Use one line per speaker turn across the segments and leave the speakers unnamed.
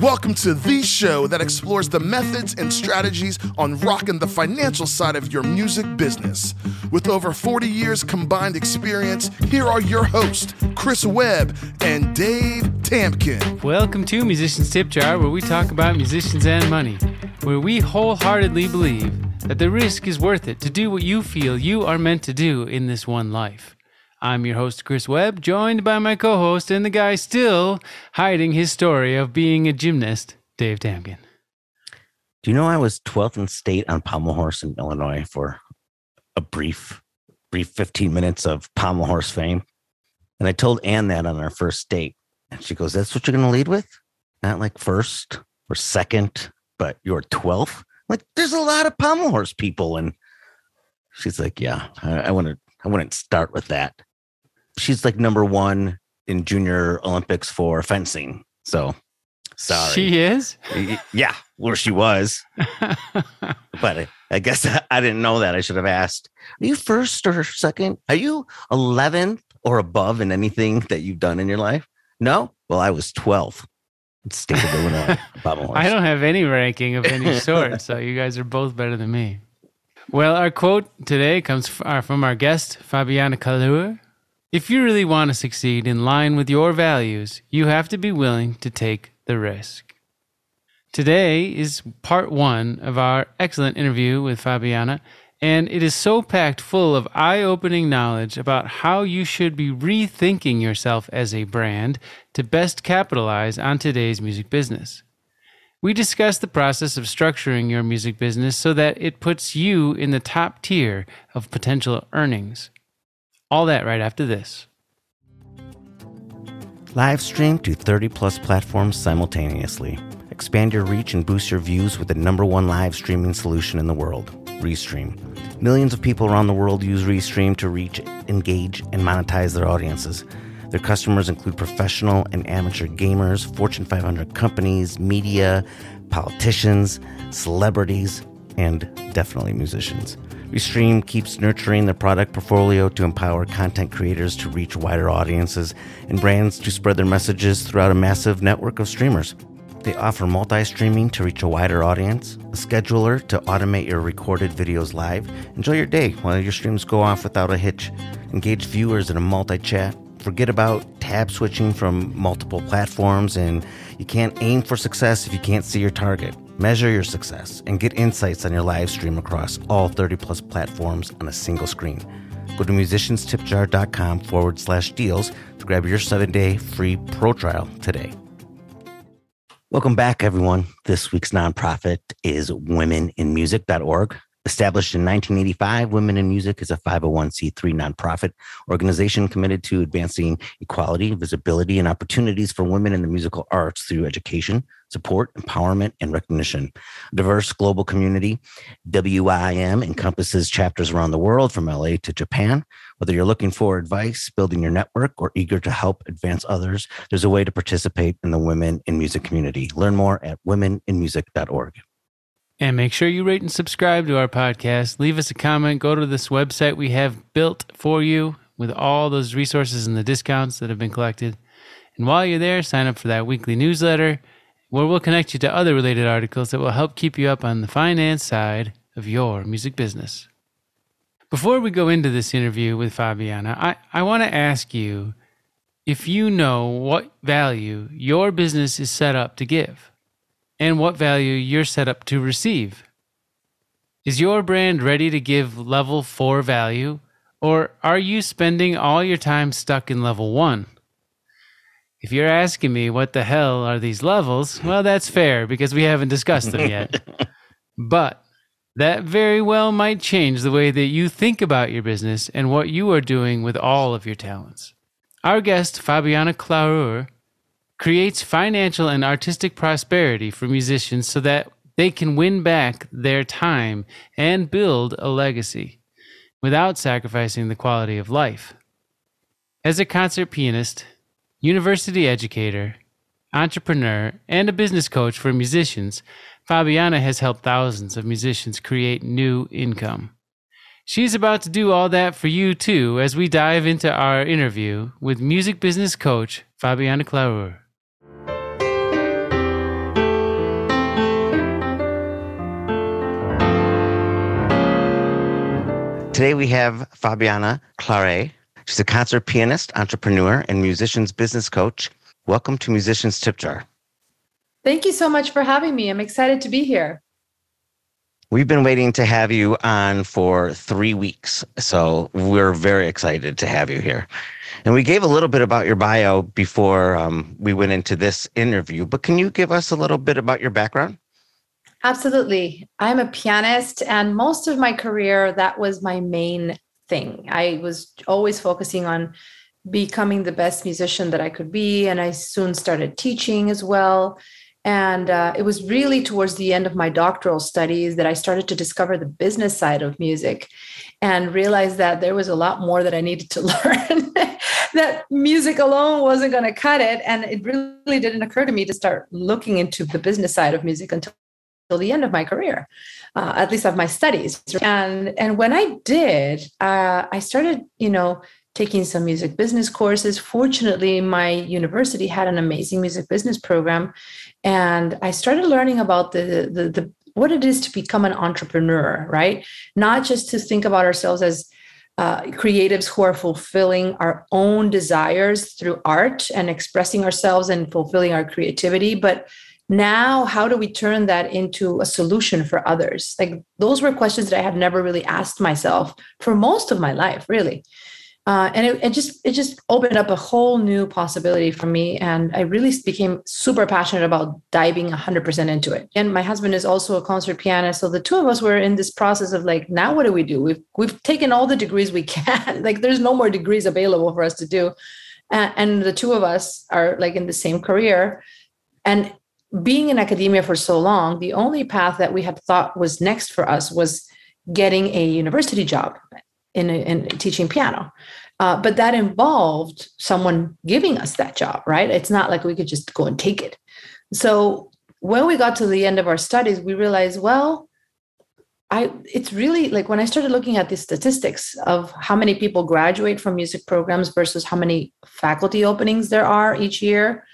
Welcome to the show that explores the methods and strategies on rocking the financial side of your music business. With over 40 years combined experience, here are your hosts, Chris Webb and Dave Tamkin.
Welcome to Musicians Tip Jar, where we talk about musicians and money, where we wholeheartedly believe that the risk is worth it to do what you feel you are meant to do in this one life. I'm your host, Chris Webb, joined by my co host and the guy still hiding his story of being a gymnast, Dave Tamkin.
Do you know I was 12th in state on pommel horse in Illinois for a brief, brief 15 minutes of pommel horse fame? And I told Ann that on our first date. And she goes, That's what you're going to lead with? Not like first or second, but you're 12th? Like, there's a lot of pommel horse people. And she's like, Yeah, I, I want to, I wouldn't start with that she's like number one in junior Olympics for fencing. So sorry.
She is?
Yeah, where she was. but I, I guess I, I, didn't know that. I should have asked. Are you first or second? Are you 11th or above in anything that you've done in your life? No? Well, I was 12th. State of Illinois.
I don't have any ranking of any sort. so you guys are both better than me. Well, our quote today comes uh, from our guest, Fabiana Claure, if you really want to succeed in line with your values, you have to be willing to take the risk. Today is part one of our excellent interview with Fabiana, and it is so packed full of eye opening knowledge about how you should be rethinking yourself as a brand to best capitalize on today's music business. We discuss the process of structuring your music business so that it puts you in the top tier of potential earnings. All that right after this.
Live stream to 30 plus platforms simultaneously. Expand your reach and boost your views with the number one live streaming solution in the world, Restream. Millions of people around the world use Restream to reach, engage, and monetize their audiences. Their customers include professional and amateur gamers, Fortune 500 companies, media, politicians, celebrities, and definitely musicians. Restream keeps nurturing the product portfolio to empower content creators to reach wider audiences and brands to spread their messages throughout a massive network of streamers. They offer multi streaming to reach a wider audience, a scheduler to automate your recorded videos live. Enjoy your day while your streams go off without a hitch. Engage viewers in a multi chat. Forget about tab switching from multiple platforms, and you can't aim for success if you can't see your target. Measure your success and get insights on your live stream across all 30 plus platforms on a single screen. Go to musicianstipjar.com forward slash deals to grab your seven day free pro trial today. Welcome back, everyone. This week's nonprofit is womeninmusic.org. Established in 1985, Women in Music is a 501c3 nonprofit organization committed to advancing equality, visibility, and opportunities for women in the musical arts through education, support, empowerment, and recognition. A diverse global community, WIM encompasses chapters around the world from LA to Japan. Whether you're looking for advice, building your network, or eager to help advance others, there's a way to participate in the Women in Music community. Learn more at womeninmusic.org.
And make sure you rate and subscribe to our podcast. Leave us a comment. Go to this website we have built for you with all those resources and the discounts that have been collected. And while you're there, sign up for that weekly newsletter where we'll connect you to other related articles that will help keep you up on the finance side of your music business. Before we go into this interview with Fabiana, I, I want to ask you if you know what value your business is set up to give and what value you're set up to receive. Is your brand ready to give level 4 value, or are you spending all your time stuck in level 1? If you're asking me what the hell are these levels, well, that's fair because we haven't discussed them yet. but that very well might change the way that you think about your business and what you are doing with all of your talents. Our guest, Fabiana Claure, creates financial and artistic prosperity for musicians so that they can win back their time and build a legacy without sacrificing the quality of life. As a concert pianist, university educator, entrepreneur, and a business coach for musicians, Fabiana has helped thousands of musicians create new income. She's about to do all that for you too as we dive into our interview with music business coach Fabiana Claure.
Today we have Fabiana Claure. She's a concert pianist, entrepreneur, and musician's business coach. Welcome to Musicians Tip Jar.
Thank you so much for having me. I'm excited to be here.
We've been waiting to have you on for three weeks, so we're very excited to have you here. And we gave a little bit about your bio before um, we went into this interview, but can you give us a little bit about your background?
Absolutely. I'm a pianist, and most of my career, that was my main thing. I was always focusing on becoming the best musician that I could be. And I soon started teaching as well. And uh, it was really towards the end of my doctoral studies that I started to discover the business side of music and realized that there was a lot more that I needed to learn, that music alone wasn't going to cut it. And it really didn't occur to me to start looking into the business side of music until the end of my career, uh, at least of my studies. And and when I did, uh, I started, you know, taking some music business courses. Fortunately, my university had an amazing music business program, and I started learning about the the, the what it is to become an entrepreneur, right? Not just to think about ourselves as uh, creatives who are fulfilling our own desires through art and expressing ourselves and fulfilling our creativity, but now how do we turn that into a solution for others? Like those were questions that i had never really asked myself for most of my life really. Uh, and it, it, just it just opened up a whole new possibility for me and i really became super passionate about diving 100% into it. And my husband is also a concert pianist so the two of us were in this process of like now what do we do? We've we've taken all the degrees we can. Like there's no more degrees available for us to do. And, and the two of us are like in the same career. And being in academia for so long, the only path that we had thought was next for us was getting a university job in, in teaching piano. Uh, but that involved someone giving us that job, right? It's not like we could just go and take it. So when we got to the end of our studies, we realized, well, I it's really like when I started looking at the statistics of how many people graduate from music programs versus how many faculty openings there are each year.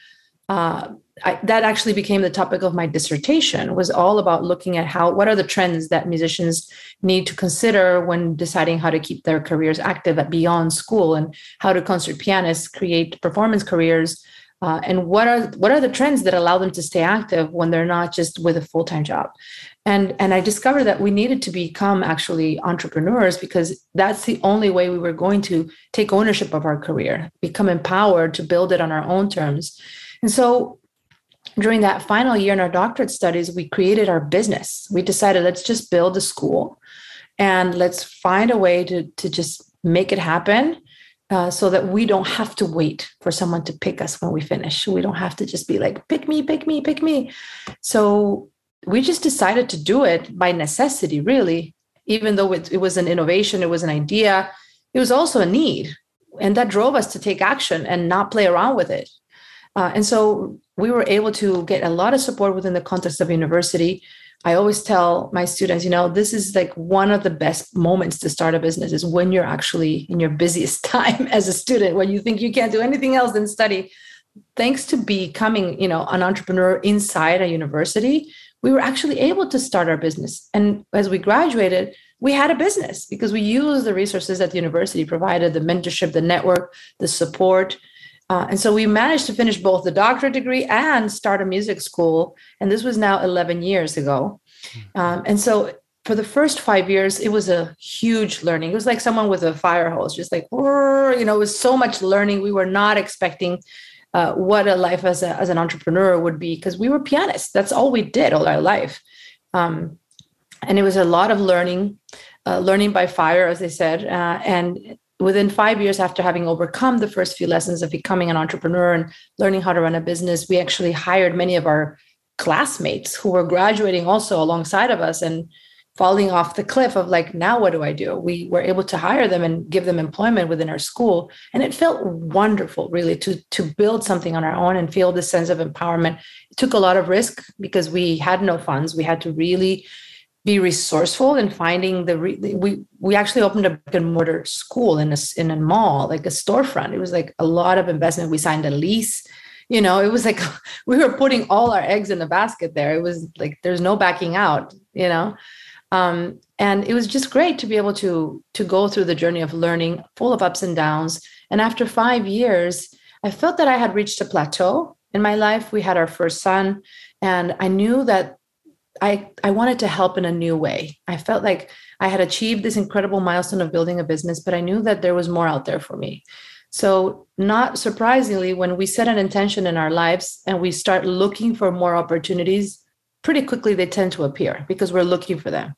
Uh, I, that actually became the topic of my dissertation was all about looking at how what are the trends that musicians need to consider when deciding how to keep their careers active at beyond school and how do concert pianists create performance careers uh, and what are what are the trends that allow them to stay active when they're not just with a full-time job? And and i discovered that we needed to become actually entrepreneurs because that's the only way we were going to take ownership of our career become empowered to build it on our own terms. And so during that final year in our doctorate studies, we created our business. We decided let's just build a school and let's find a way to, to just make it happen uh, so that we don't have to wait for someone to pick us when we finish. We don't have to just be like, pick me, pick me, pick me. So we just decided to do it by necessity, really. Even though it, it was an innovation, it was an idea, it was also a need. And that drove us to take action and not play around with it. Uh, and so we were able to get a lot of support within the context of university. I always tell my students, you know, this is like one of the best moments to start a business is when you're actually in your busiest time as a student, when you think you can't do anything else than study. Thanks to becoming, you know, an entrepreneur inside a university, we were actually able to start our business. And as we graduated, we had a business because we used the resources that the university provided, the mentorship, the network, the support, uh, and so we managed to finish both the doctorate degree and start a music school. And this was now 11 years ago. Hmm. Um, and so for the first five years, it was a huge learning. It was like someone with a fire hose, just like, you know, it was so much learning. We were not expecting uh, what a life as, a, as an entrepreneur would be because we were pianists. That's all we did all our life. Um, and it was a lot of learning, uh, learning by fire, as they said. Uh, and within five years after having overcome the first few lessons of becoming an entrepreneur and learning how to run a business, we actually hired many of our classmates who were graduating also alongside of us and falling off the cliff of like now what do i do? We were able to hire them and give them employment within our school. And it felt wonderful really to to build something on our own and feel this sense of empowerment. It took a lot of risk because we had no funds. We had to really be resourceful in finding the re- we we actually opened a brick and mortar school in a in a mall like a storefront. It was like a lot of investment. We signed a lease you know it was like we were putting all our eggs in the basket there. It was like there's no backing out you know? Um, and it was just great to be able to to go through the journey of learning full of ups and downs. And after five years i felt that i had reached a plateau in my life. We had our first son and i knew that i i wanted to help in a new way i felt like i had achieved this incredible milestone of building a business but i knew that there was more out there for me so not surprisingly when we set an intention in our lives and we start looking for more opportunities pretty quickly they tend to appear because we're looking for them.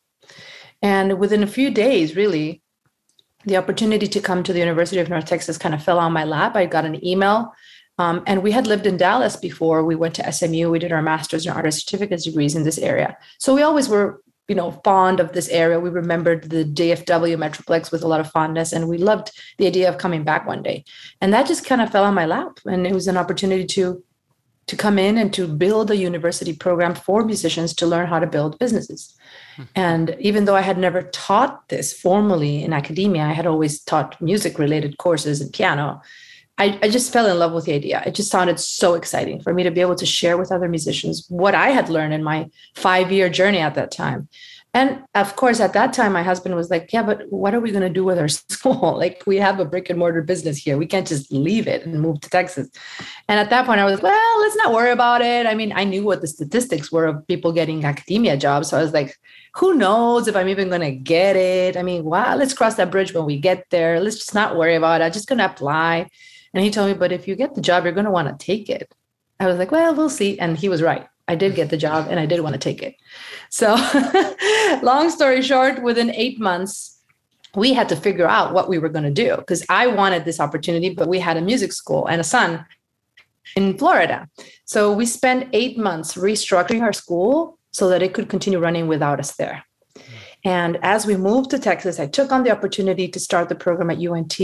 And within a few days, really, the opportunity to come to the University of North Texas kind of fell on my lap. I got an email. Um, and we had lived in Dallas before. We went to SMU. We did our master's and artist certificate degrees in this area. So we always were, you know, fond of this area. We remembered the DFW Metroplex with a lot of fondness, and we loved the idea of coming back one day. And that just kind of fell on my lap. And it was an opportunity to to come in and to build a university program for musicians to learn how to build businesses. Mm-hmm. And even though I had never taught this formally in academia, I had always taught music related courses and piano. I, I, just fell in love with the idea. It just sounded so exciting for me to be able to share with other musicians what I had learned in my five year journey at that time. And of course, at that time, my husband was like, Yeah, but what are we going to do with our school? like, we have a brick and mortar business here. We can't just leave it and move to Texas. And at that point, I was like, Well, let's not worry about it. I mean, I knew what the statistics were of people getting academia jobs. So I was like, Who knows if I'm even going to get it? I mean, wow, let's cross that bridge when we get there. Let's just not worry about it. I'm just going to apply. And he told me, But if you get the job, you're going to want to take it. I was like, Well, we'll see. And he was right. I did get the job and I did want to take it. So, long story short, within eight months, we had to figure out what we were going to do because I wanted this opportunity, but we had a music school and a son in Florida. So, we spent eight months restructuring our school so that it could continue running without us there. And as we moved to Texas, I took on the opportunity to start the program at UNT.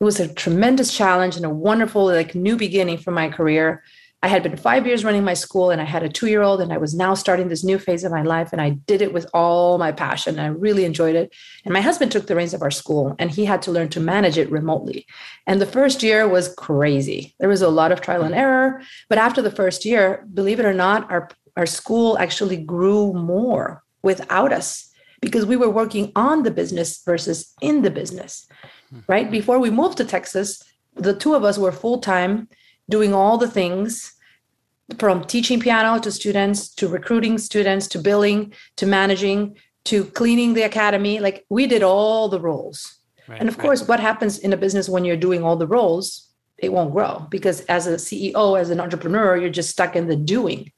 It was a tremendous challenge and a wonderful, like, new beginning for my career I had been five years running my school and I had a two year old, and I was now starting this new phase of my life. And I did it with all my passion. I really enjoyed it. And my husband took the reins of our school and he had to learn to manage it remotely. And the first year was crazy. There was a lot of trial and mm-hmm. error. But after the first year, believe it or not, our, our school actually grew more without us because we were working on the business versus in the business, right? Before we moved to Texas, the two of us were full time doing all the things from teaching piano to students to recruiting students to billing to managing to cleaning the academy like we did all the roles right, and of right. course what happens in a business when you're doing all the roles it won't grow because as a ceo as an entrepreneur you're just stuck in the doing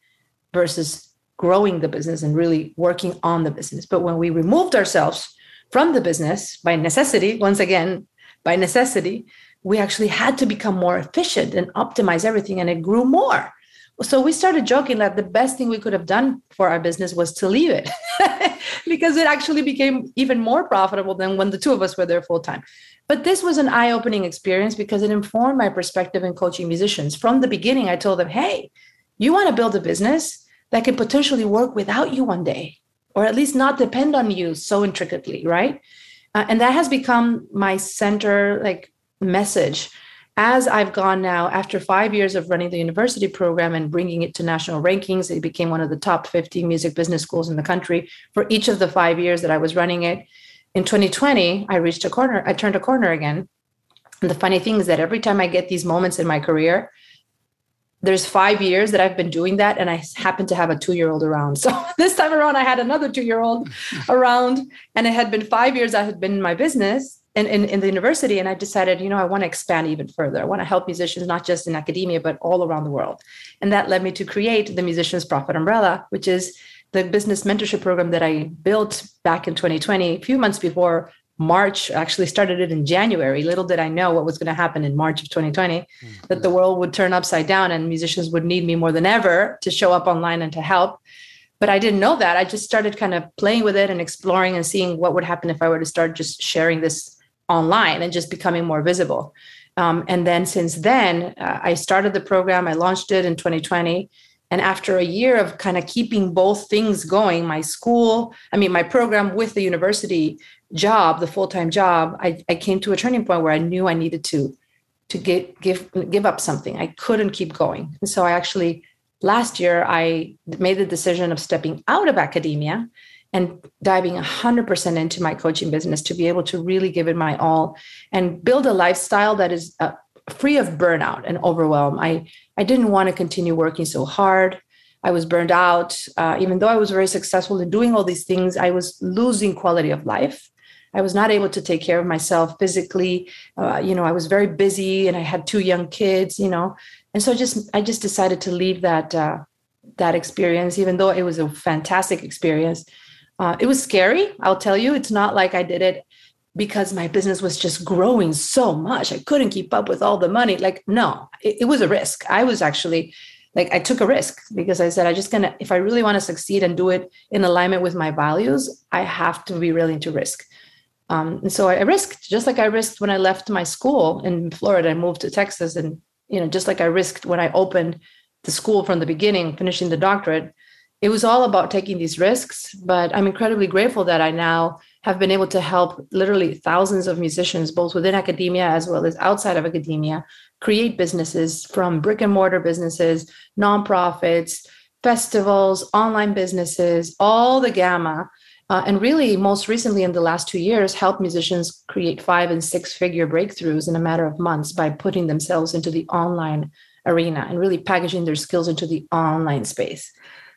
versus growing the business and really working on the business but when we removed ourselves from the business by necessity once again by necessity we actually had to become more efficient and optimize everything and it grew more. So we started joking that the best thing we could have done for our business was to leave it because it actually became even more profitable than when the two of us were there full time. But this was an eye-opening experience because it informed my perspective in coaching musicians. From the beginning i told them hey you want to build a business that can potentially work without you one day or at least not depend on you so intricately right uh, and that has become my center like message as I've gone now, after five years of running the university program and bringing it to national rankings, it became one of the top 50 music business schools in the country for each of the five years that I was running it. In 2020, I reached a corner, I turned a corner again. And the funny thing is that every time I get these moments in my career, there's five years that I've been doing that, and I happen to have a two year old around. So this time around, I had another two year old around, and it had been five years I had been in my business in, in, in the university and i decided you know i want to expand even further i want to help musicians not just in academia but all around the world and that led me to create the musicians profit umbrella which is the business mentorship program that i built back in 2020 a few months before March, actually started it in January. Little did I know what was going to happen in March of 2020, mm-hmm. that the world would turn upside down and musicians would need me more than ever to show up online and to help. But I didn't know that. I just started kind of playing with it and exploring and seeing what would happen if I were to start just sharing this online and just becoming more visible. Um, and then since then, uh, I started the program, I launched it in 2020. And after a year of kind of keeping both things going, my school, I mean, my program with the university job, the full-time job, I, I came to a turning point where I knew I needed to to get give give up something. I couldn't keep going. And so I actually last year I made the decision of stepping out of academia and diving 100% into my coaching business to be able to really give it my all and build a lifestyle that is uh, free of burnout and overwhelm. I, I didn't want to continue working so hard. I was burned out. Uh, even though I was very successful in doing all these things, I was losing quality of life. I was not able to take care of myself physically. Uh, you know, I was very busy and I had two young kids, you know. And so I just I just decided to leave that uh, that experience, even though it was a fantastic experience uh, it was scary. I'll tell you, it's not like I did it because my business was just growing so much. I couldn't keep up with all the money. Like, no, it, it was a risk. I was actually like, I took a risk because I said, I just gonna, if I really want to succeed and do it in alignment with my values, I have to be willing to risk. Um, and so I risked, just like I risked when I left my school in Florida and moved to Texas. And, you know, just like I risked when I opened the school from the beginning, finishing the doctorate, it was all about taking these risks. But I'm incredibly grateful that I now have been able to help literally thousands of musicians, both within academia as well as outside of academia, create businesses from brick and mortar businesses, nonprofits, festivals, online businesses, all the gamma. Uh, and really, most recently in the last two years, help musicians create five and six figure breakthroughs in a matter of months by putting themselves into the online arena and really packaging their skills into the online space.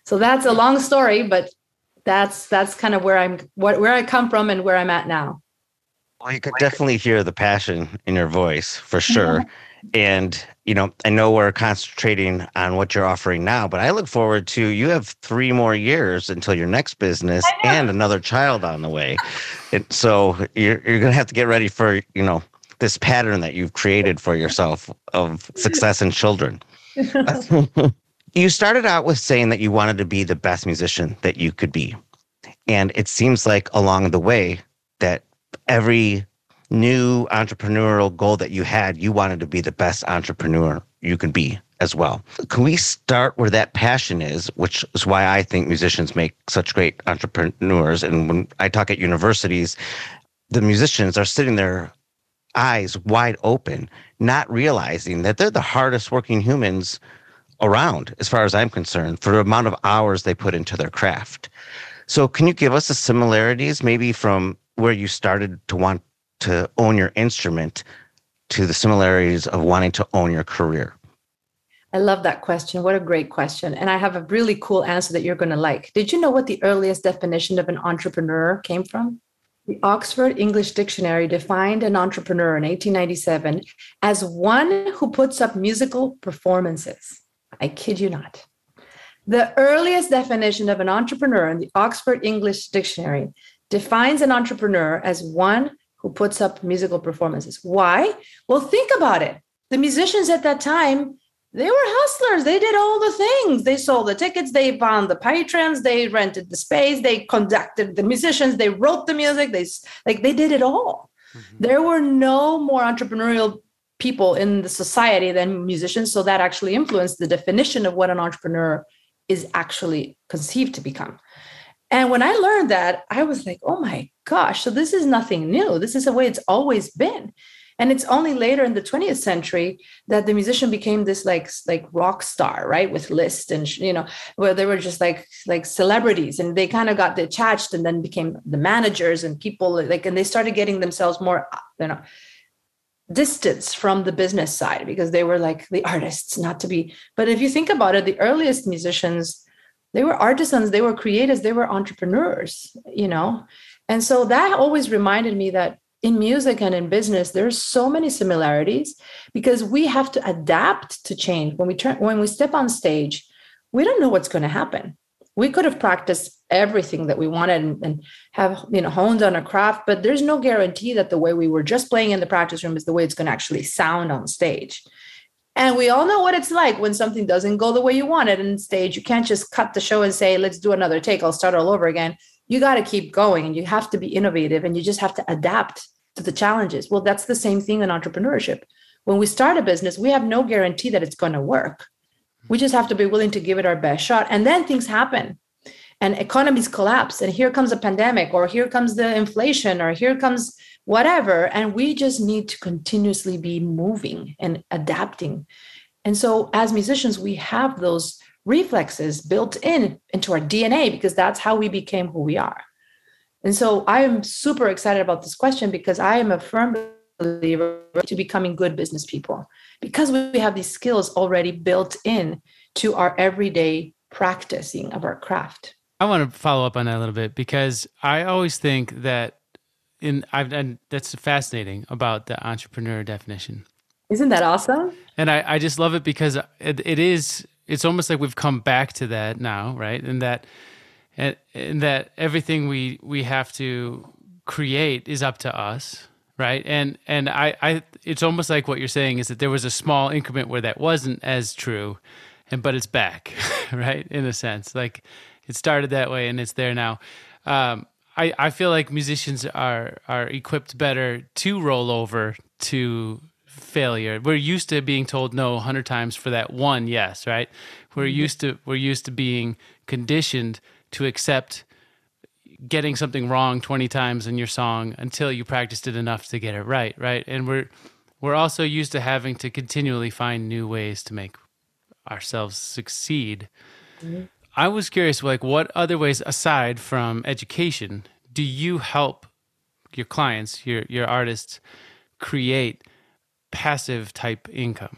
So that's a long story, but that's that's kind of where I'm what where I come from and where I'm at now.
Well, you could definitely hear the passion in your voice for sure. and you know, I know we're concentrating on what you're offering now, but I look forward to you have three more years until your next business and another child on the way. And so you're you're gonna have to get ready for, you know, this pattern that you've created for yourself of success in children. You started out with saying that you wanted to be the best musician that you could be. And it seems like along the way that every new entrepreneurial goal that you had, you wanted to be the best entrepreneur you can be as well. Can we start where that passion is, which is why I think musicians make such great entrepreneurs. And when I talk at universities, the musicians are sitting there eyes wide open, not realizing that they're the hardest working humans around, as far as I'm concerned, for the amount of hours they put into their craft. So, can you give us the similarities, maybe from where you started to want to own your instrument to the similarities of wanting to own your career?
I love that question. What a great question. And I have a really cool answer that you're going to like. Did you know what the earliest definition of an entrepreneur came from? The Oxford English Dictionary defined an entrepreneur in 1897 as one who puts up musical performances. I kid you not. The earliest definition of an entrepreneur in the Oxford English Dictionary defines an entrepreneur as one who puts up musical performances. Why? Well, think about it. The musicians at that time, they were hustlers. They did all the things. They sold the tickets, they found the patrons, they rented the space, they conducted the musicians, they wrote the music, they like they did it all. Mm-hmm. There were no more entrepreneurial people in the society than musicians. So that actually influenced the definition of what an entrepreneur is actually conceived to become. And when I learned that, I was like, oh my gosh, so this is nothing new. This is the way it's always been. And it's only later in the 20th century that the musician became this like like rock star, right? With Liszt and you know, where they were just like like celebrities and they kind of got detached and then became the managers and people like and they started getting themselves more, uh, you know, distance from the business side because they were like the artists not to be but if you think about it the earliest musicians they were artisans they were creatives they were entrepreneurs you know? And so that always reminded me that in music and in business there's so many similarities because we have to adapt to change. When we turn when we step on stage we don't know what's going to happen. We could have practiced everything that we wanted and, and, have you know honed on a craft but there's no guarantee that the way we were just playing in the practice room is the way it's going to actually sound on stage and we all know what it's like when something doesn't go the way you want it on stage you can't just cut the show and say let's do another take i'll start all over again you got to keep going and you have to be innovative and you just have to adapt to the challenges well that's the same thing in entrepreneurship when we start a business we have no guarantee that it's going to work we just have to be willing to give it our best shot. And then things happen and economies collapse. And here comes a pandemic, or here comes the inflation, or here comes whatever. And we just need to continuously be moving and adapting. And so, as musicians, we have those reflexes built in into our DNA because that's how we became who we are. And so, I am super excited about this question because I am a firm believer to becoming good business people because we have these skills already built in to our everyday practicing of our craft.
I want to follow up on that a little bit because I always think that in I've and that's fascinating about the entrepreneur definition.
Isn't that awesome?
And I, I just love it because it, it is it's almost like we've come back to that now, right? And that and, and that everything we we have to create is up to us right and and I, I it's almost like what you're saying is that there was a small increment where that wasn't as true and but it's back right in a sense like it started that way and it's there now um, I, I feel like musicians are are equipped better to roll over to failure we're used to being told no 100 times for that one yes right we're mm-hmm. used to we're used to being conditioned to accept getting something wrong 20 times in your song until you practiced it enough to get it right, right? And we're we're also used to having to continually find new ways to make ourselves succeed. Mm-hmm. I was curious like what other ways aside from education do you help your clients, your your artists create passive type income?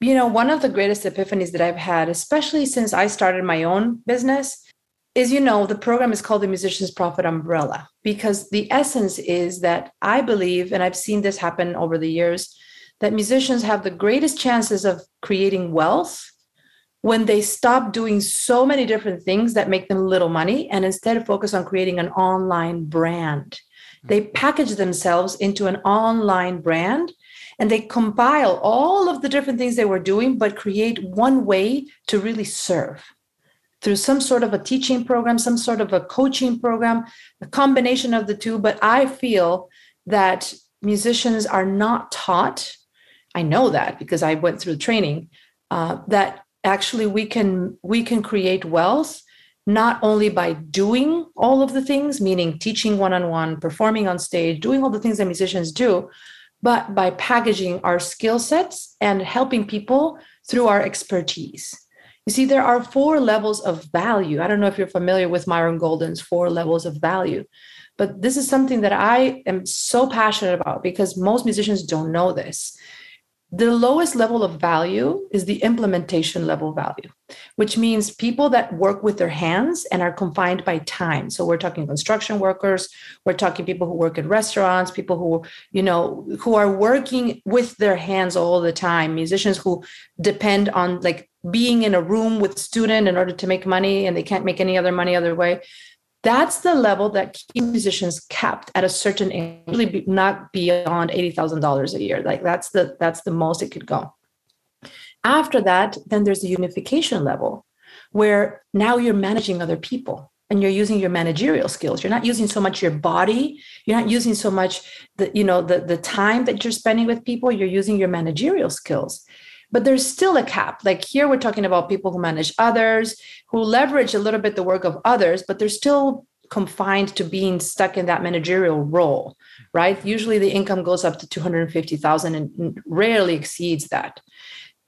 you know, one of the greatest epiphanies that I've had, especially since I started my own business, is you know, the program is called the Musician's Profit Umbrella because the essence is that I believe, and I've seen this happen over the years, that musicians have the greatest chances of creating wealth when they stop doing so many different things that make them little money and instead focus on creating an online brand. They mm-hmm. package themselves into an online brand and they compile all of the different things they were doing, but create one way to really serve through some sort of a teaching program, some sort of a coaching program, a combination of the two. But I feel that musicians are not taught. I know that because I went through training. Uh, that actually we can we can create wealth not only by doing all of the things, meaning teaching one on one, performing on stage, doing all the things that musicians do, but by packaging our skill sets and helping people through our expertise. You see, there are four levels of value. I don't know if you're familiar with Myron Golden's four levels of value, but this is something that I am so passionate about because most musicians don't know this. The lowest level of value is the implementation level value, which means people that work with their hands and are confined by time. So we're talking construction workers, we're talking people who work in restaurants, people who, you know, who are working with their hands all the time, musicians who depend on like being in a room with student in order to make money and they can't make any other money other way that's the level that musicians kept at a certain age, really not beyond eighty thousand dollars a year. Like that's the that's the most it could go. After that, then there's the unification level, where now you're managing other people and you're using your managerial skills. You're not using so much your body. You're not using so much the you know the the time that you're spending with people. You're using your managerial skills but there's still a cap. Like here, we're talking about people who manage others, who leverage a little bit the work of others, but they're still confined to being stuck in that managerial role, right? Usually the income goes up to 250,000 and rarely exceeds that.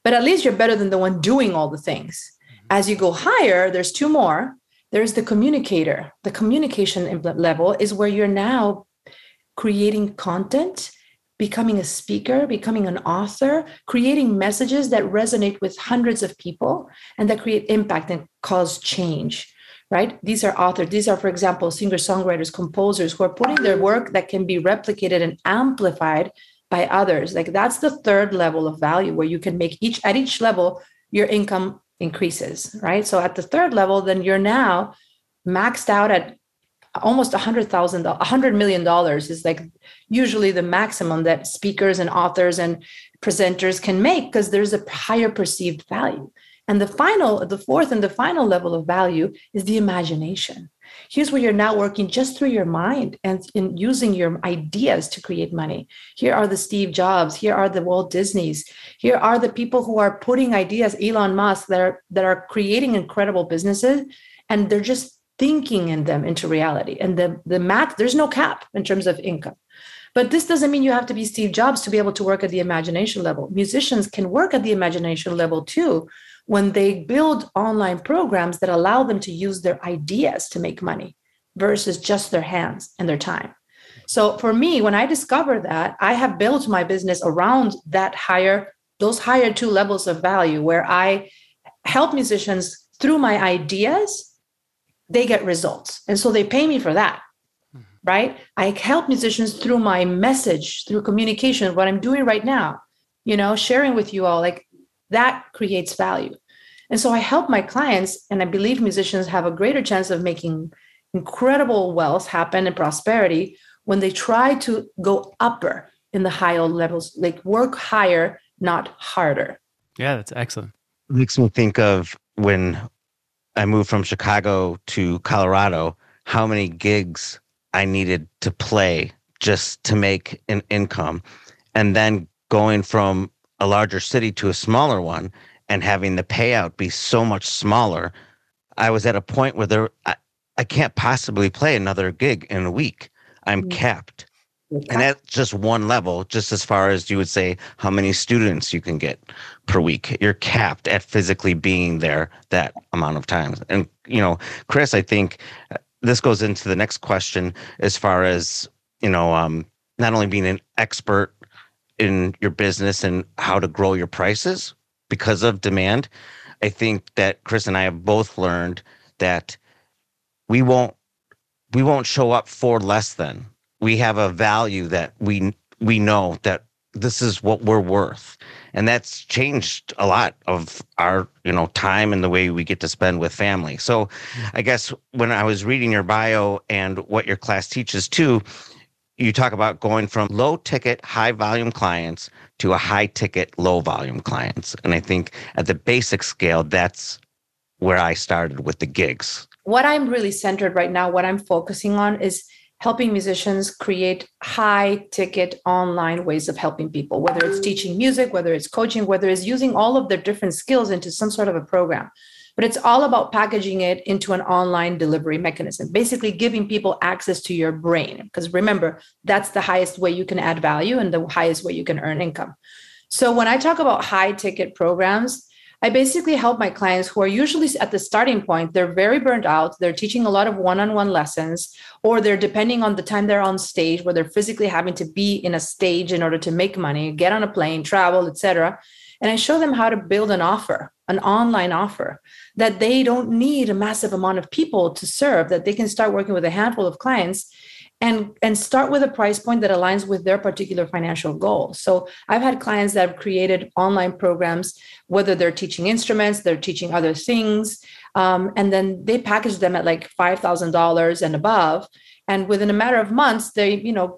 But at least you're better than the one doing all the things. Mm-hmm. As you go higher, there's two more. There's the communicator. The communication level is where you're now creating content becoming a speaker, becoming an author, creating messages that resonate with hundreds of people and that create impact and cause change. Right? These are authors. These are, for example, singer songwriters, composers who are putting their work that can be replicated and amplified by others. Like that's the third level of value where you can make each at each level, your income increases. Right. So at the third level, then you're now maxed out at almost a hundred thousand, a hundred million dollars is like usually the maximum that speakers and authors and presenters can make because there's a higher perceived value. And the final, the fourth and the final level of value is the imagination. Here's where you're now working just through your mind and in using your ideas to create money. Here are the Steve Jobs. Here are the Walt Disneys. Here are the people who are putting ideas, Elon Musk, that are that are creating incredible businesses, and they're just thinking in them into reality. And the, the math, there's no cap in terms of income. But this doesn't mean you have to be Steve Jobs to be able to work at the imagination level. Musicians can work at the imagination level too when they build online programs that allow them to use their ideas to make money versus just their hands and their time. So for me, when I discovered that, I have built my business around that higher, those higher two levels of value where I help musicians through my ideas they get results. And so they pay me for that. Mm-hmm. Right. I help musicians through my message, through communication, what I'm doing right now, you know, sharing with you all, like that creates value. And so I help my clients, and I believe musicians have a greater chance of making incredible wealth happen and prosperity when they try to go upper in the higher levels, like work higher, not harder.
Yeah, that's excellent.
It makes me think of when I moved from Chicago to Colorado, how many gigs I needed to play just to make an income. And then going from a larger city to a smaller one and having the payout be so much smaller, I was at a point where there I, I can't possibly play another gig in a week. I'm mm-hmm. capped. And that's just one level, just as far as you would say how many students you can get per week. You're capped at physically being there that amount of times. And, you know, Chris, I think uh, this goes into the next question as far as, you know, um, not only being an expert in your business and how to grow your prices because of demand. I think that Chris and I have both learned that we won't we won't show up for less than we have a value that we we know that this is what we're worth. And that's changed a lot of our you know time and the way we get to spend with family. So i guess when i was reading your bio and what your class teaches too you talk about going from low ticket high volume clients to a high ticket low volume clients. And i think at the basic scale that's where i started with the gigs.
What i'm really centered right now what i'm focusing on is helping musicians create high ticket online ways of helping people, whether it's teaching music, whether it's coaching, whether it's using all of their different skills into some sort of a program. But it's all about packaging it into an online delivery mechanism, basically giving people access to your brain. Because remember, that's the highest way you can add value and the highest way you can earn income. So when I talk about high ticket programs, I basically help my clients who are usually at the starting point, they're very burned out. They're teaching a lot of one on one lessons, or they're depending on the time they're on stage where they're physically having to be in a stage in order to make money, get on a plane, travel, etc. And I show them how to build an offer, an online offer that they don't need a massive amount of people to serve, that they can start working with a handful of clients and and start with a price point that aligns with their particular financial goal so i've had clients that have created online programs whether they're teaching instruments they're teaching other things um, and then they package them at like $5000 and above and within a matter of months they you know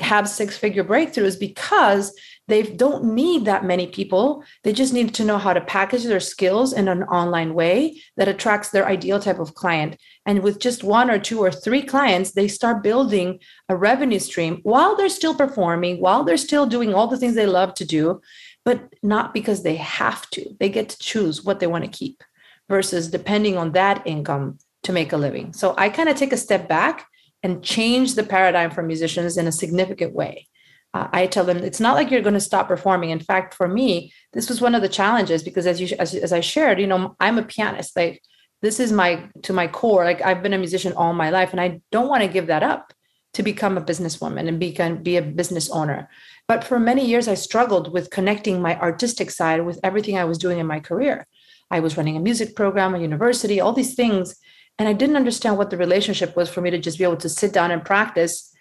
have six figure breakthroughs because they don't need that many people. They just need to know how to package their skills in an online way that attracts their ideal type of client. And with just one or two or three clients, they start building a revenue stream while they're still performing, while they're still doing all the things they love to do, but not because they have to. They get to choose what they want to keep versus depending on that income to make a living. So I kind of take a step back and change the paradigm for musicians in a significant way uh, I tell them it's not like you're going to stop performing. In fact, for me, this was one of the challenges because as you as, as I shared, you know, I'm a pianist. Like this is my to my core. Like I've been a musician all my life, and I don't want to give that up to become a businesswoman and become be a business owner. But for many years, I struggled with connecting my artistic side with everything I was doing in my career. I was running a music program, a university, all these things, and I didn't understand what the relationship was for me to just be able to sit down and practice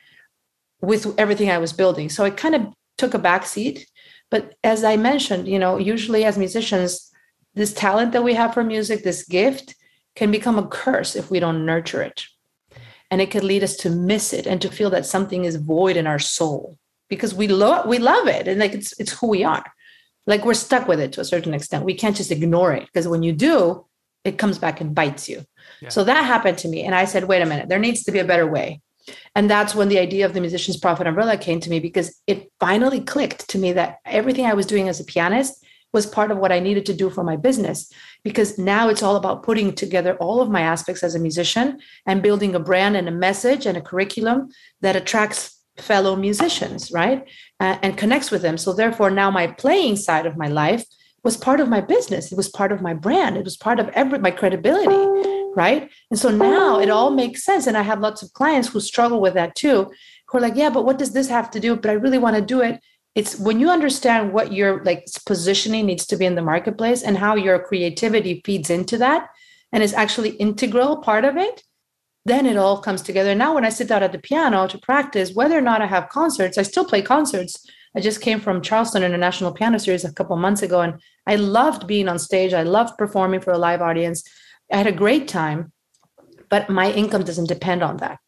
with everything I was building. So i kind of took a back seat. But as I mentioned, you know, usually as musicians, this talent that we have for music, this gift, can become a curse if we don't nurture it. And it could lead us to miss it and to feel that something is void in our soul because we love we love it and like it's it's who we are. Like we're stuck with it to a certain extent. We can't just ignore it because when you do, it comes back and bites you. Yeah. So that happened to me. And I said, wait a minute, there needs to be a better way. And that's when the idea of the Musician's Profit Umbrella came to me because it finally clicked to me that everything I was doing as a pianist was part of what I needed to do for my business. Because now it's all about putting together all of my aspects as a musician and building a brand and a message and a curriculum that attracts fellow musicians, right? Uh, and connects with them. So, therefore, now my playing side of my life was part of my business. It was part of my brand. It was part of every my credibility right? And so now it all makes sense. And I have lots of clients who struggle with that too, who are like, yeah, but what does this have to do? But I really want to do it. It's when you understand what your like positioning needs to be in the marketplace and how your creativity feeds into that and is actually integral part of it, then it all comes together. Now, when I sit down at the piano to practice, whether or not I have concerts, I still play concerts. I just came from Charleston International Piano Series a couple months ago, and I loved being on stage. I loved performing for a live audience. I had a great time, but my income doesn't depend on that.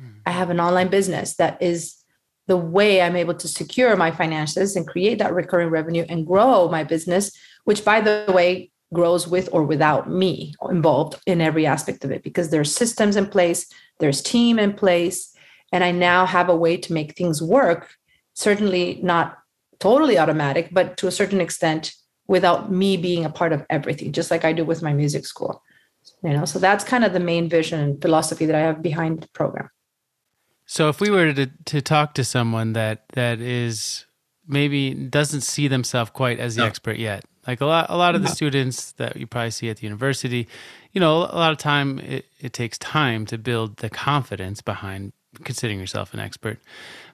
Mm. I have an online business that is the way I'm able to secure my finances and create that recurring revenue and grow my business, which, by the way, grows with or without me involved in every aspect of it because there's systems in place, there's team in place, and I now have a way to make things work. Certainly not totally automatic, but to a certain extent without me being a part of everything, just like I do with my music school you know so that's kind of the main vision and philosophy that i have behind the program
so if we were to to talk to someone that that is maybe doesn't see themselves quite as the no. expert yet like a lot a lot of the students that you probably see at the university you know a lot of time it, it takes time to build the confidence behind considering yourself an expert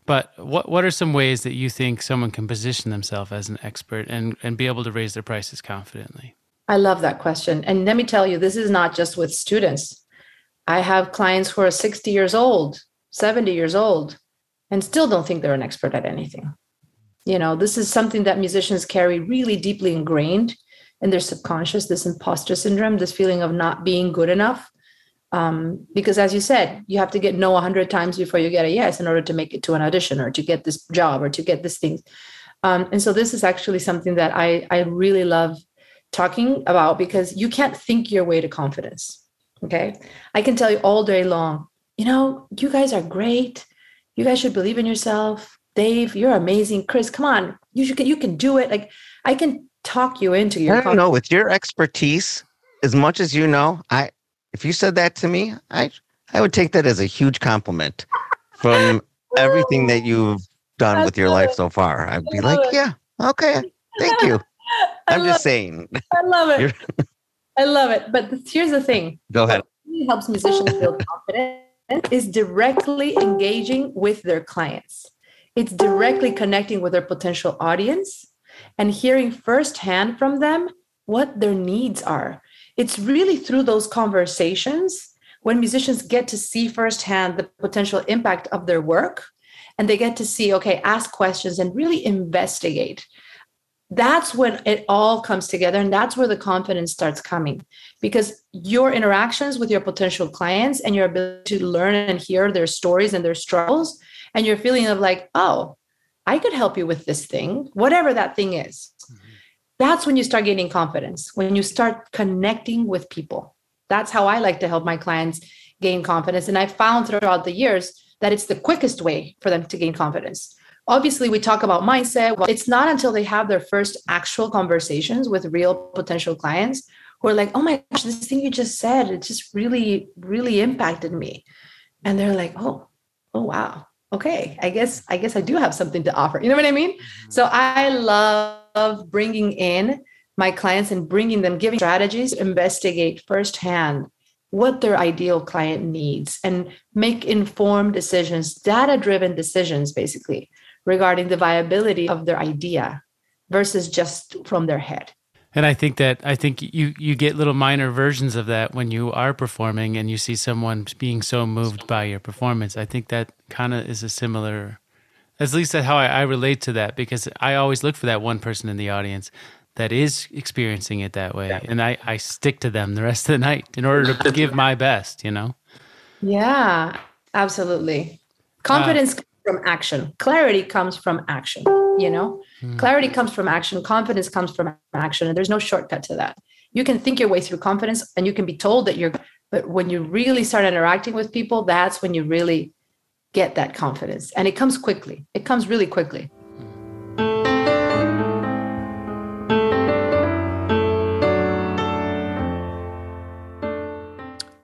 but what what are some ways that you think someone can position themselves as an expert and and be able to raise their prices confidently
I love that question. And let me tell you, this is not just with students. I have clients who are 60 years old, 70 years old, and still don't think they're an expert at anything. You know, this is something that musicians carry really deeply ingrained in their subconscious this imposter syndrome, this feeling of not being good enough. Um, because as you said, you have to get no 100 times before you get a yes in order to make it to an audition or to get this job or to get this thing. Um, and so this is actually something that I, I really love talking about because you can't think your way to confidence. Okay. I can tell you all day long, you know, you guys are great. You guys should believe in yourself. Dave, you're amazing. Chris, come on. You should you can do it. Like I can talk you into your
I don't know, with your expertise, as much as you know, I if you said that to me, I I would take that as a huge compliment from everything that you've done with your life so far. I'd be like, yeah, okay. Thank you. I'm just saying.
I love it. I love it. But here's the thing.
Go ahead.
Really helps musicians build confidence is directly engaging with their clients. It's directly connecting with their potential audience and hearing firsthand from them what their needs are. It's really through those conversations when musicians get to see firsthand the potential impact of their work and they get to see, okay, ask questions and really investigate that's when it all comes together and that's where the confidence starts coming. Because your interactions with your potential clients and your ability to learn and hear their stories and their struggles and your feeling of like oh i could help you with this thing whatever that thing is. Mm-hmm. That's when you start gaining confidence when you start connecting with people. That's how i like to help my clients gain confidence. And i found throughout the years that it's the quickest way for them to gain confidence obviously we talk about mindset. Well, it's not until they have their first actual conversations with real potential clients who are like oh my gosh this thing you just said it just really really impacted me. And they're like oh oh wow. Okay. I guess i guess i do have something to offer. You know what i mean? Mm-hmm. So i love bringing in my clients and bringing them giving strategies investigate firsthand what their ideal client needs and make informed decisions data driven decisions basically regarding the viability of their idea versus just from their head.
And I think that I think you you get little minor versions of that when you are performing and you see someone being so moved by your performance. I think that kind of is a similar, at least how I, I relate to that because I always look for that one person in the audience that is experiencing it that way, and I I stick to them the rest of the night in order to give my best. You know.
Yeah, absolutely. Confidence comes from action. Clarity comes from action, you know? Mm. Clarity comes from action, confidence comes from action, and there's no shortcut to that. You can think your way through confidence and you can be told that you're but when you really start interacting with people, that's when you really get that confidence. And it comes quickly. It comes really quickly.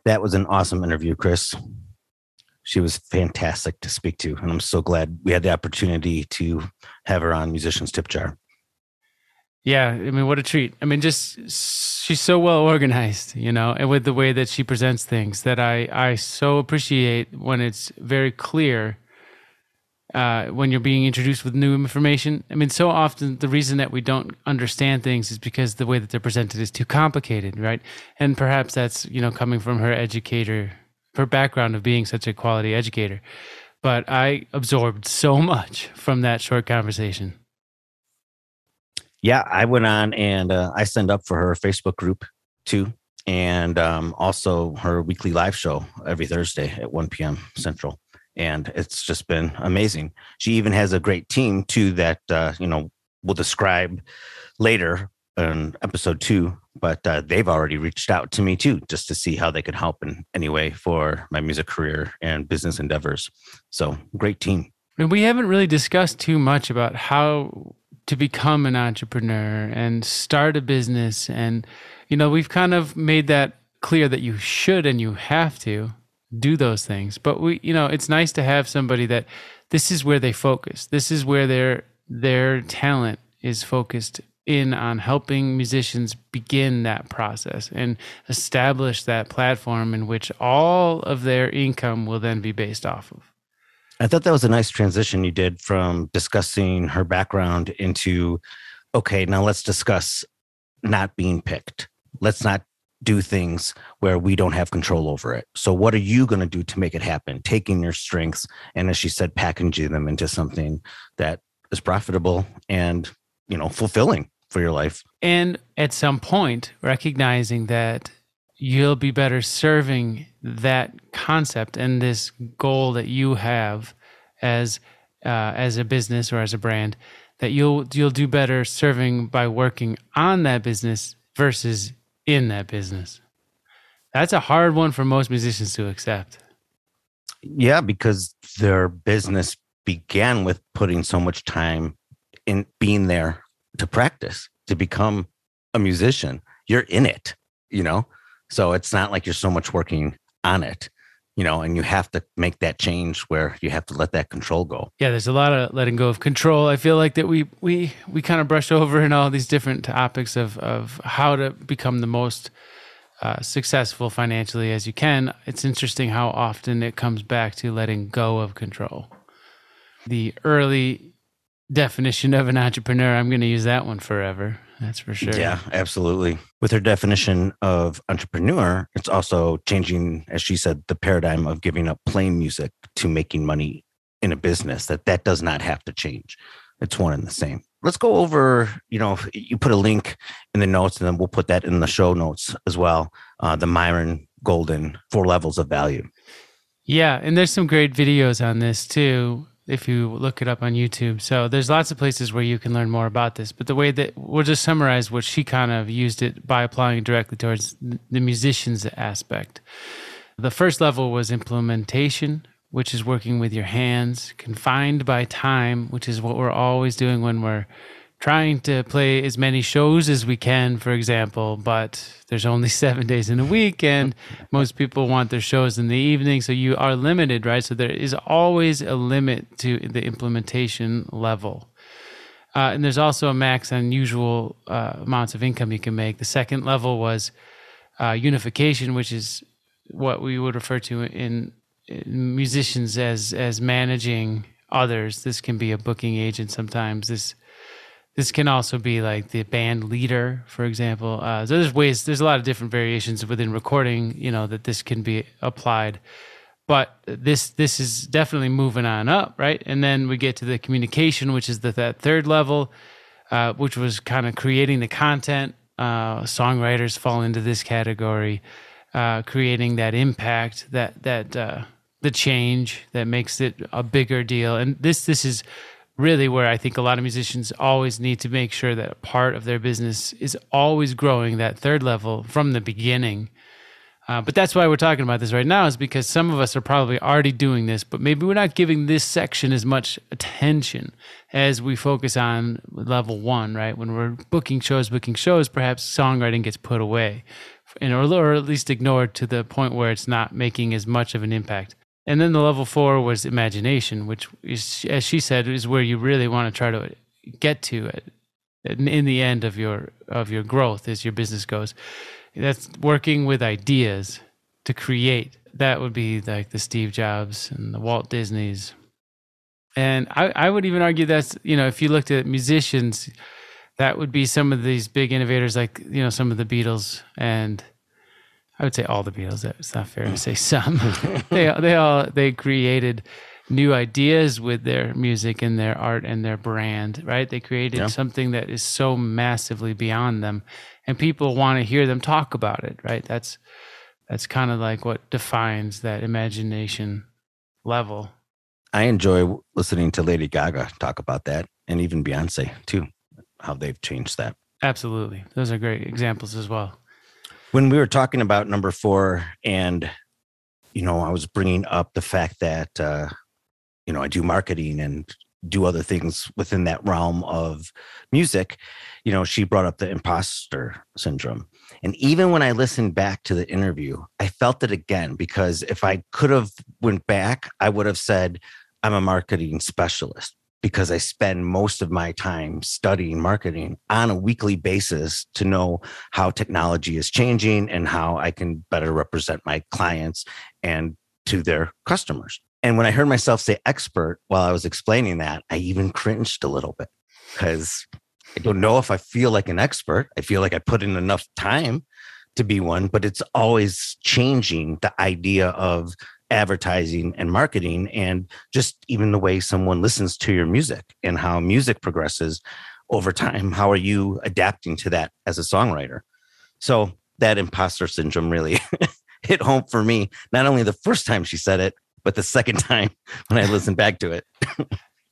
That was an awesome interview, Chris she was fantastic to speak to. And I'm so glad we had the opportunity to have her on Musicians Tip Jar.
Yeah, I mean, what a treat. I mean, just she's so well organized, you know, and with the way that she presents things that I, I so appreciate when it's very clear uh, when you're being introduced with new information. I mean, so often the reason that we don't understand things is because the way that they're presented is too complicated, right? And perhaps that's, you know, coming from her educator her background of being such a quality educator. But I absorbed so much from that short conversation.
Yeah, I went on and uh, I signed up for her Facebook group too, and um, also her weekly live show every Thursday at 1 p.m. Central. And it's just been amazing. She even has a great team too that uh, you know we'll describe later in episode two but uh, they've already reached out to me too, just to see how they could help in any way for my music career and business endeavors. So great team.
And we haven't really discussed too much about how to become an entrepreneur and start a business. And, you know, we've kind of made that clear that you should and you have to do those things. But we, you know, it's nice to have somebody that this is where they focus. This is where their their talent is focused in on helping musicians begin that process and establish that platform in which all of their income will then be based off of.
I thought that was a nice transition you did from discussing her background into okay, now let's discuss not being picked. Let's not do things where we don't have control over it. So, what are you going to do to make it happen? Taking your strengths and, as she said, packaging them into something that is profitable and you know fulfilling for your life.
And at some point, recognizing that you'll be better serving that concept and this goal that you have as uh, as a business or as a brand that you'll you'll do better serving by working on that business versus in that business. That's a hard one for most musicians to accept.
Yeah, because their business began with putting so much time in being there to practice, to become a musician. You're in it, you know? So it's not like you're so much working on it. You know, and you have to make that change where you have to let that control go.
Yeah, there's a lot of letting go of control. I feel like that we we we kind of brush over in all these different topics of of how to become the most uh, successful financially as you can. It's interesting how often it comes back to letting go of control. The early definition of an entrepreneur, I'm going to use that one forever. That's for sure.
Yeah, absolutely. With her definition of entrepreneur, it's also changing, as she said, the paradigm of giving up playing music to making money in a business. That that does not have to change. It's one and the same. Let's go over. You know, you put a link in the notes, and then we'll put that in the show notes as well. Uh, the Myron Golden four levels of value.
Yeah, and there's some great videos on this too if you look it up on YouTube. So there's lots of places where you can learn more about this. But the way that we'll just summarize what she kind of used it by applying directly towards the musicians aspect. The first level was implementation, which is working with your hands, confined by time, which is what we're always doing when we're trying to play as many shows as we can, for example, but there's only seven days in a week, and most people want their shows in the evening. So you are limited, right? So there is always a limit to the implementation level. Uh, and there's also a max on usual uh, amounts of income you can make. The second level was uh, unification, which is what we would refer to in, in musicians as as managing others. This can be a booking agent sometimes. This this can also be like the band leader, for example. Uh, so there's ways, there's a lot of different variations within recording, you know, that this can be applied. But this this is definitely moving on up, right? And then we get to the communication, which is the that third level, uh, which was kind of creating the content. Uh, songwriters fall into this category, uh, creating that impact, that that uh, the change that makes it a bigger deal. And this this is really where I think a lot of musicians always need to make sure that a part of their business is always growing that third level from the beginning. Uh, but that's why we're talking about this right now, is because some of us are probably already doing this, but maybe we're not giving this section as much attention as we focus on level one, right? When we're booking shows, booking shows, perhaps songwriting gets put away and, or, or at least ignored to the point where it's not making as much of an impact. And then the level four was imagination, which is, as she said, is where you really want to try to get to it in the end of your of your growth as your business goes. That's working with ideas to create. That would be like the Steve Jobs and the Walt Disneys. And I, I would even argue that's, you know, if you looked at musicians, that would be some of these big innovators like, you know, some of the Beatles and I would say all the Beatles. It's not fair to mm. say some. they they all they created new ideas with their music and their art and their brand. Right? They created yeah. something that is so massively beyond them, and people want to hear them talk about it. Right? That's that's kind of like what defines that imagination level.
I enjoy listening to Lady Gaga talk about that, and even Beyonce too, how they've changed that.
Absolutely, those are great examples as well
when we were talking about number four and you know i was bringing up the fact that uh you know i do marketing and do other things within that realm of music you know she brought up the imposter syndrome. And even when i listened back to the interview i felt it again because if i could have went back i would have said i'm a marketing specialist because I spend most of my time studying marketing on a weekly basis to know how technology is changing and how I can better represent my clients and to their customers. And when I heard myself say expert while I was explaining that, I even cringed a little bit because I don't know if I feel like an expert. I feel like I put in enough time to be one, but it's always changing the idea of advertising and marketing and just even the way someone listens to your music and how music progresses over time. How are you adapting to that as a songwriter? So that imposter syndrome really hit home for me not only the first time she said it but the second time when i listened back to it.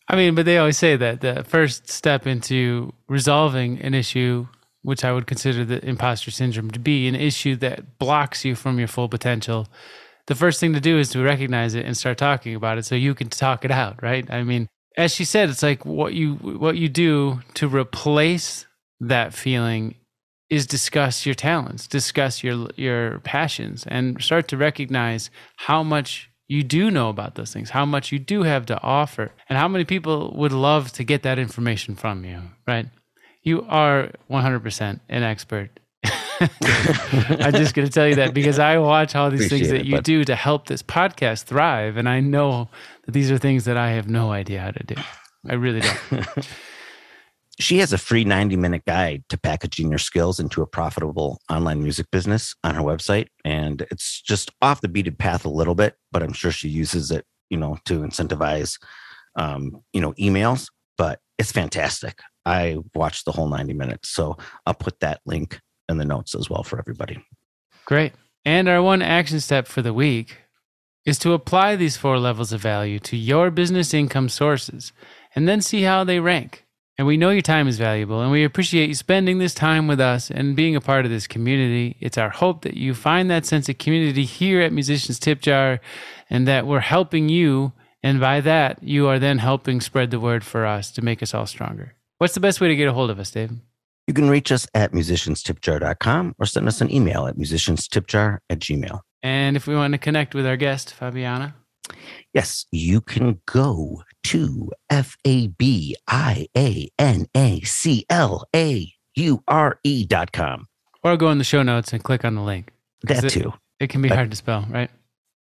I mean but they always say that the first step into resolving an issue which i would consider the imposter syndrome to be an issue that blocks you from your full potential the first thing to do is to recognize it and start talking about it so you can talk it out, right? I mean, as she said, it's like what you what you do to replace that feeling is discuss your talents, discuss your your passions, and start to recognize how much you do know about those things, how much you do have to offer, and how many people would love to get that information from you, right? You are 100% an expert. I'm just going to tell you that because I watch all these
Appreciate
things that
it,
you
bud.
do to help this podcast thrive. And I know that these are things that I have no idea how to do. I really don't.
She has a free 90 minute guide to packaging your skills into a profitable online music business on her website. And it's just off the beaten path a little bit, but I'm sure she uses it, you know, to incentivize, um, you know, emails, but it's fantastic. I watched the whole 90 minutes. So I'll put that link in the notes as well for everybody.
Great. And our one action step for the week is to apply these four levels of value to your business income sources and then see how they rank. And we know your time is valuable and we appreciate you spending this time with us and being a part of this community. It's our hope that you find that sense of community here at Musicians Tip Jar and that we're helping you. And by that, you are then helping spread the word for us to make us all stronger. What's the best way to get a hold of us, Dave?
You can reach us at musicianstipjar.com or send us an email at musicianstipjar at gmail.
And if we want to connect with our guest, Fabiana,
Yes, you can go to F A B I A N A C L A U R E dot com.
or go in the show notes and click on the link.
That
it-
too.
It can be
But-
hard to spell, right?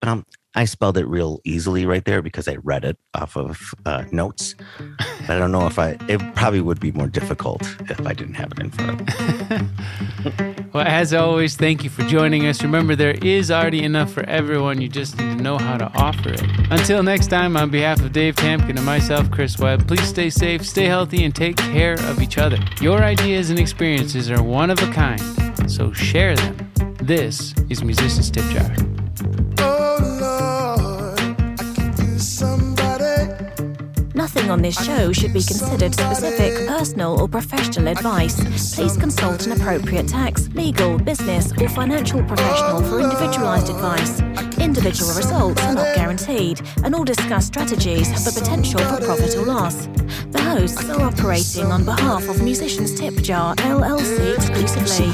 Um, I spelled it real easily right there because I read it off of uh, notes. But I don't know if I, it probably would be more difficult if I didn't have it in front.
Well, as always, thank you for joining us. Remember, there is already enough for everyone. You just need to know how to offer it. Until next time, on behalf of Dave Tamkin and myself, Chris Webb, please stay safe, stay healthy, and take care of each other. Your ideas and experiences are one of a kind, so share them. This is Musicians Tip Jar.
On this show should be considered specific, personal, or professional advice. Please consult an appropriate tax, legal, business, or financial professional for individualized advice. Individual results are not guaranteed, and all discussed strategies have the potential for profit or loss. The hosts are operating on behalf of Musicians Tip Jar LLC exclusively.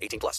18 plus.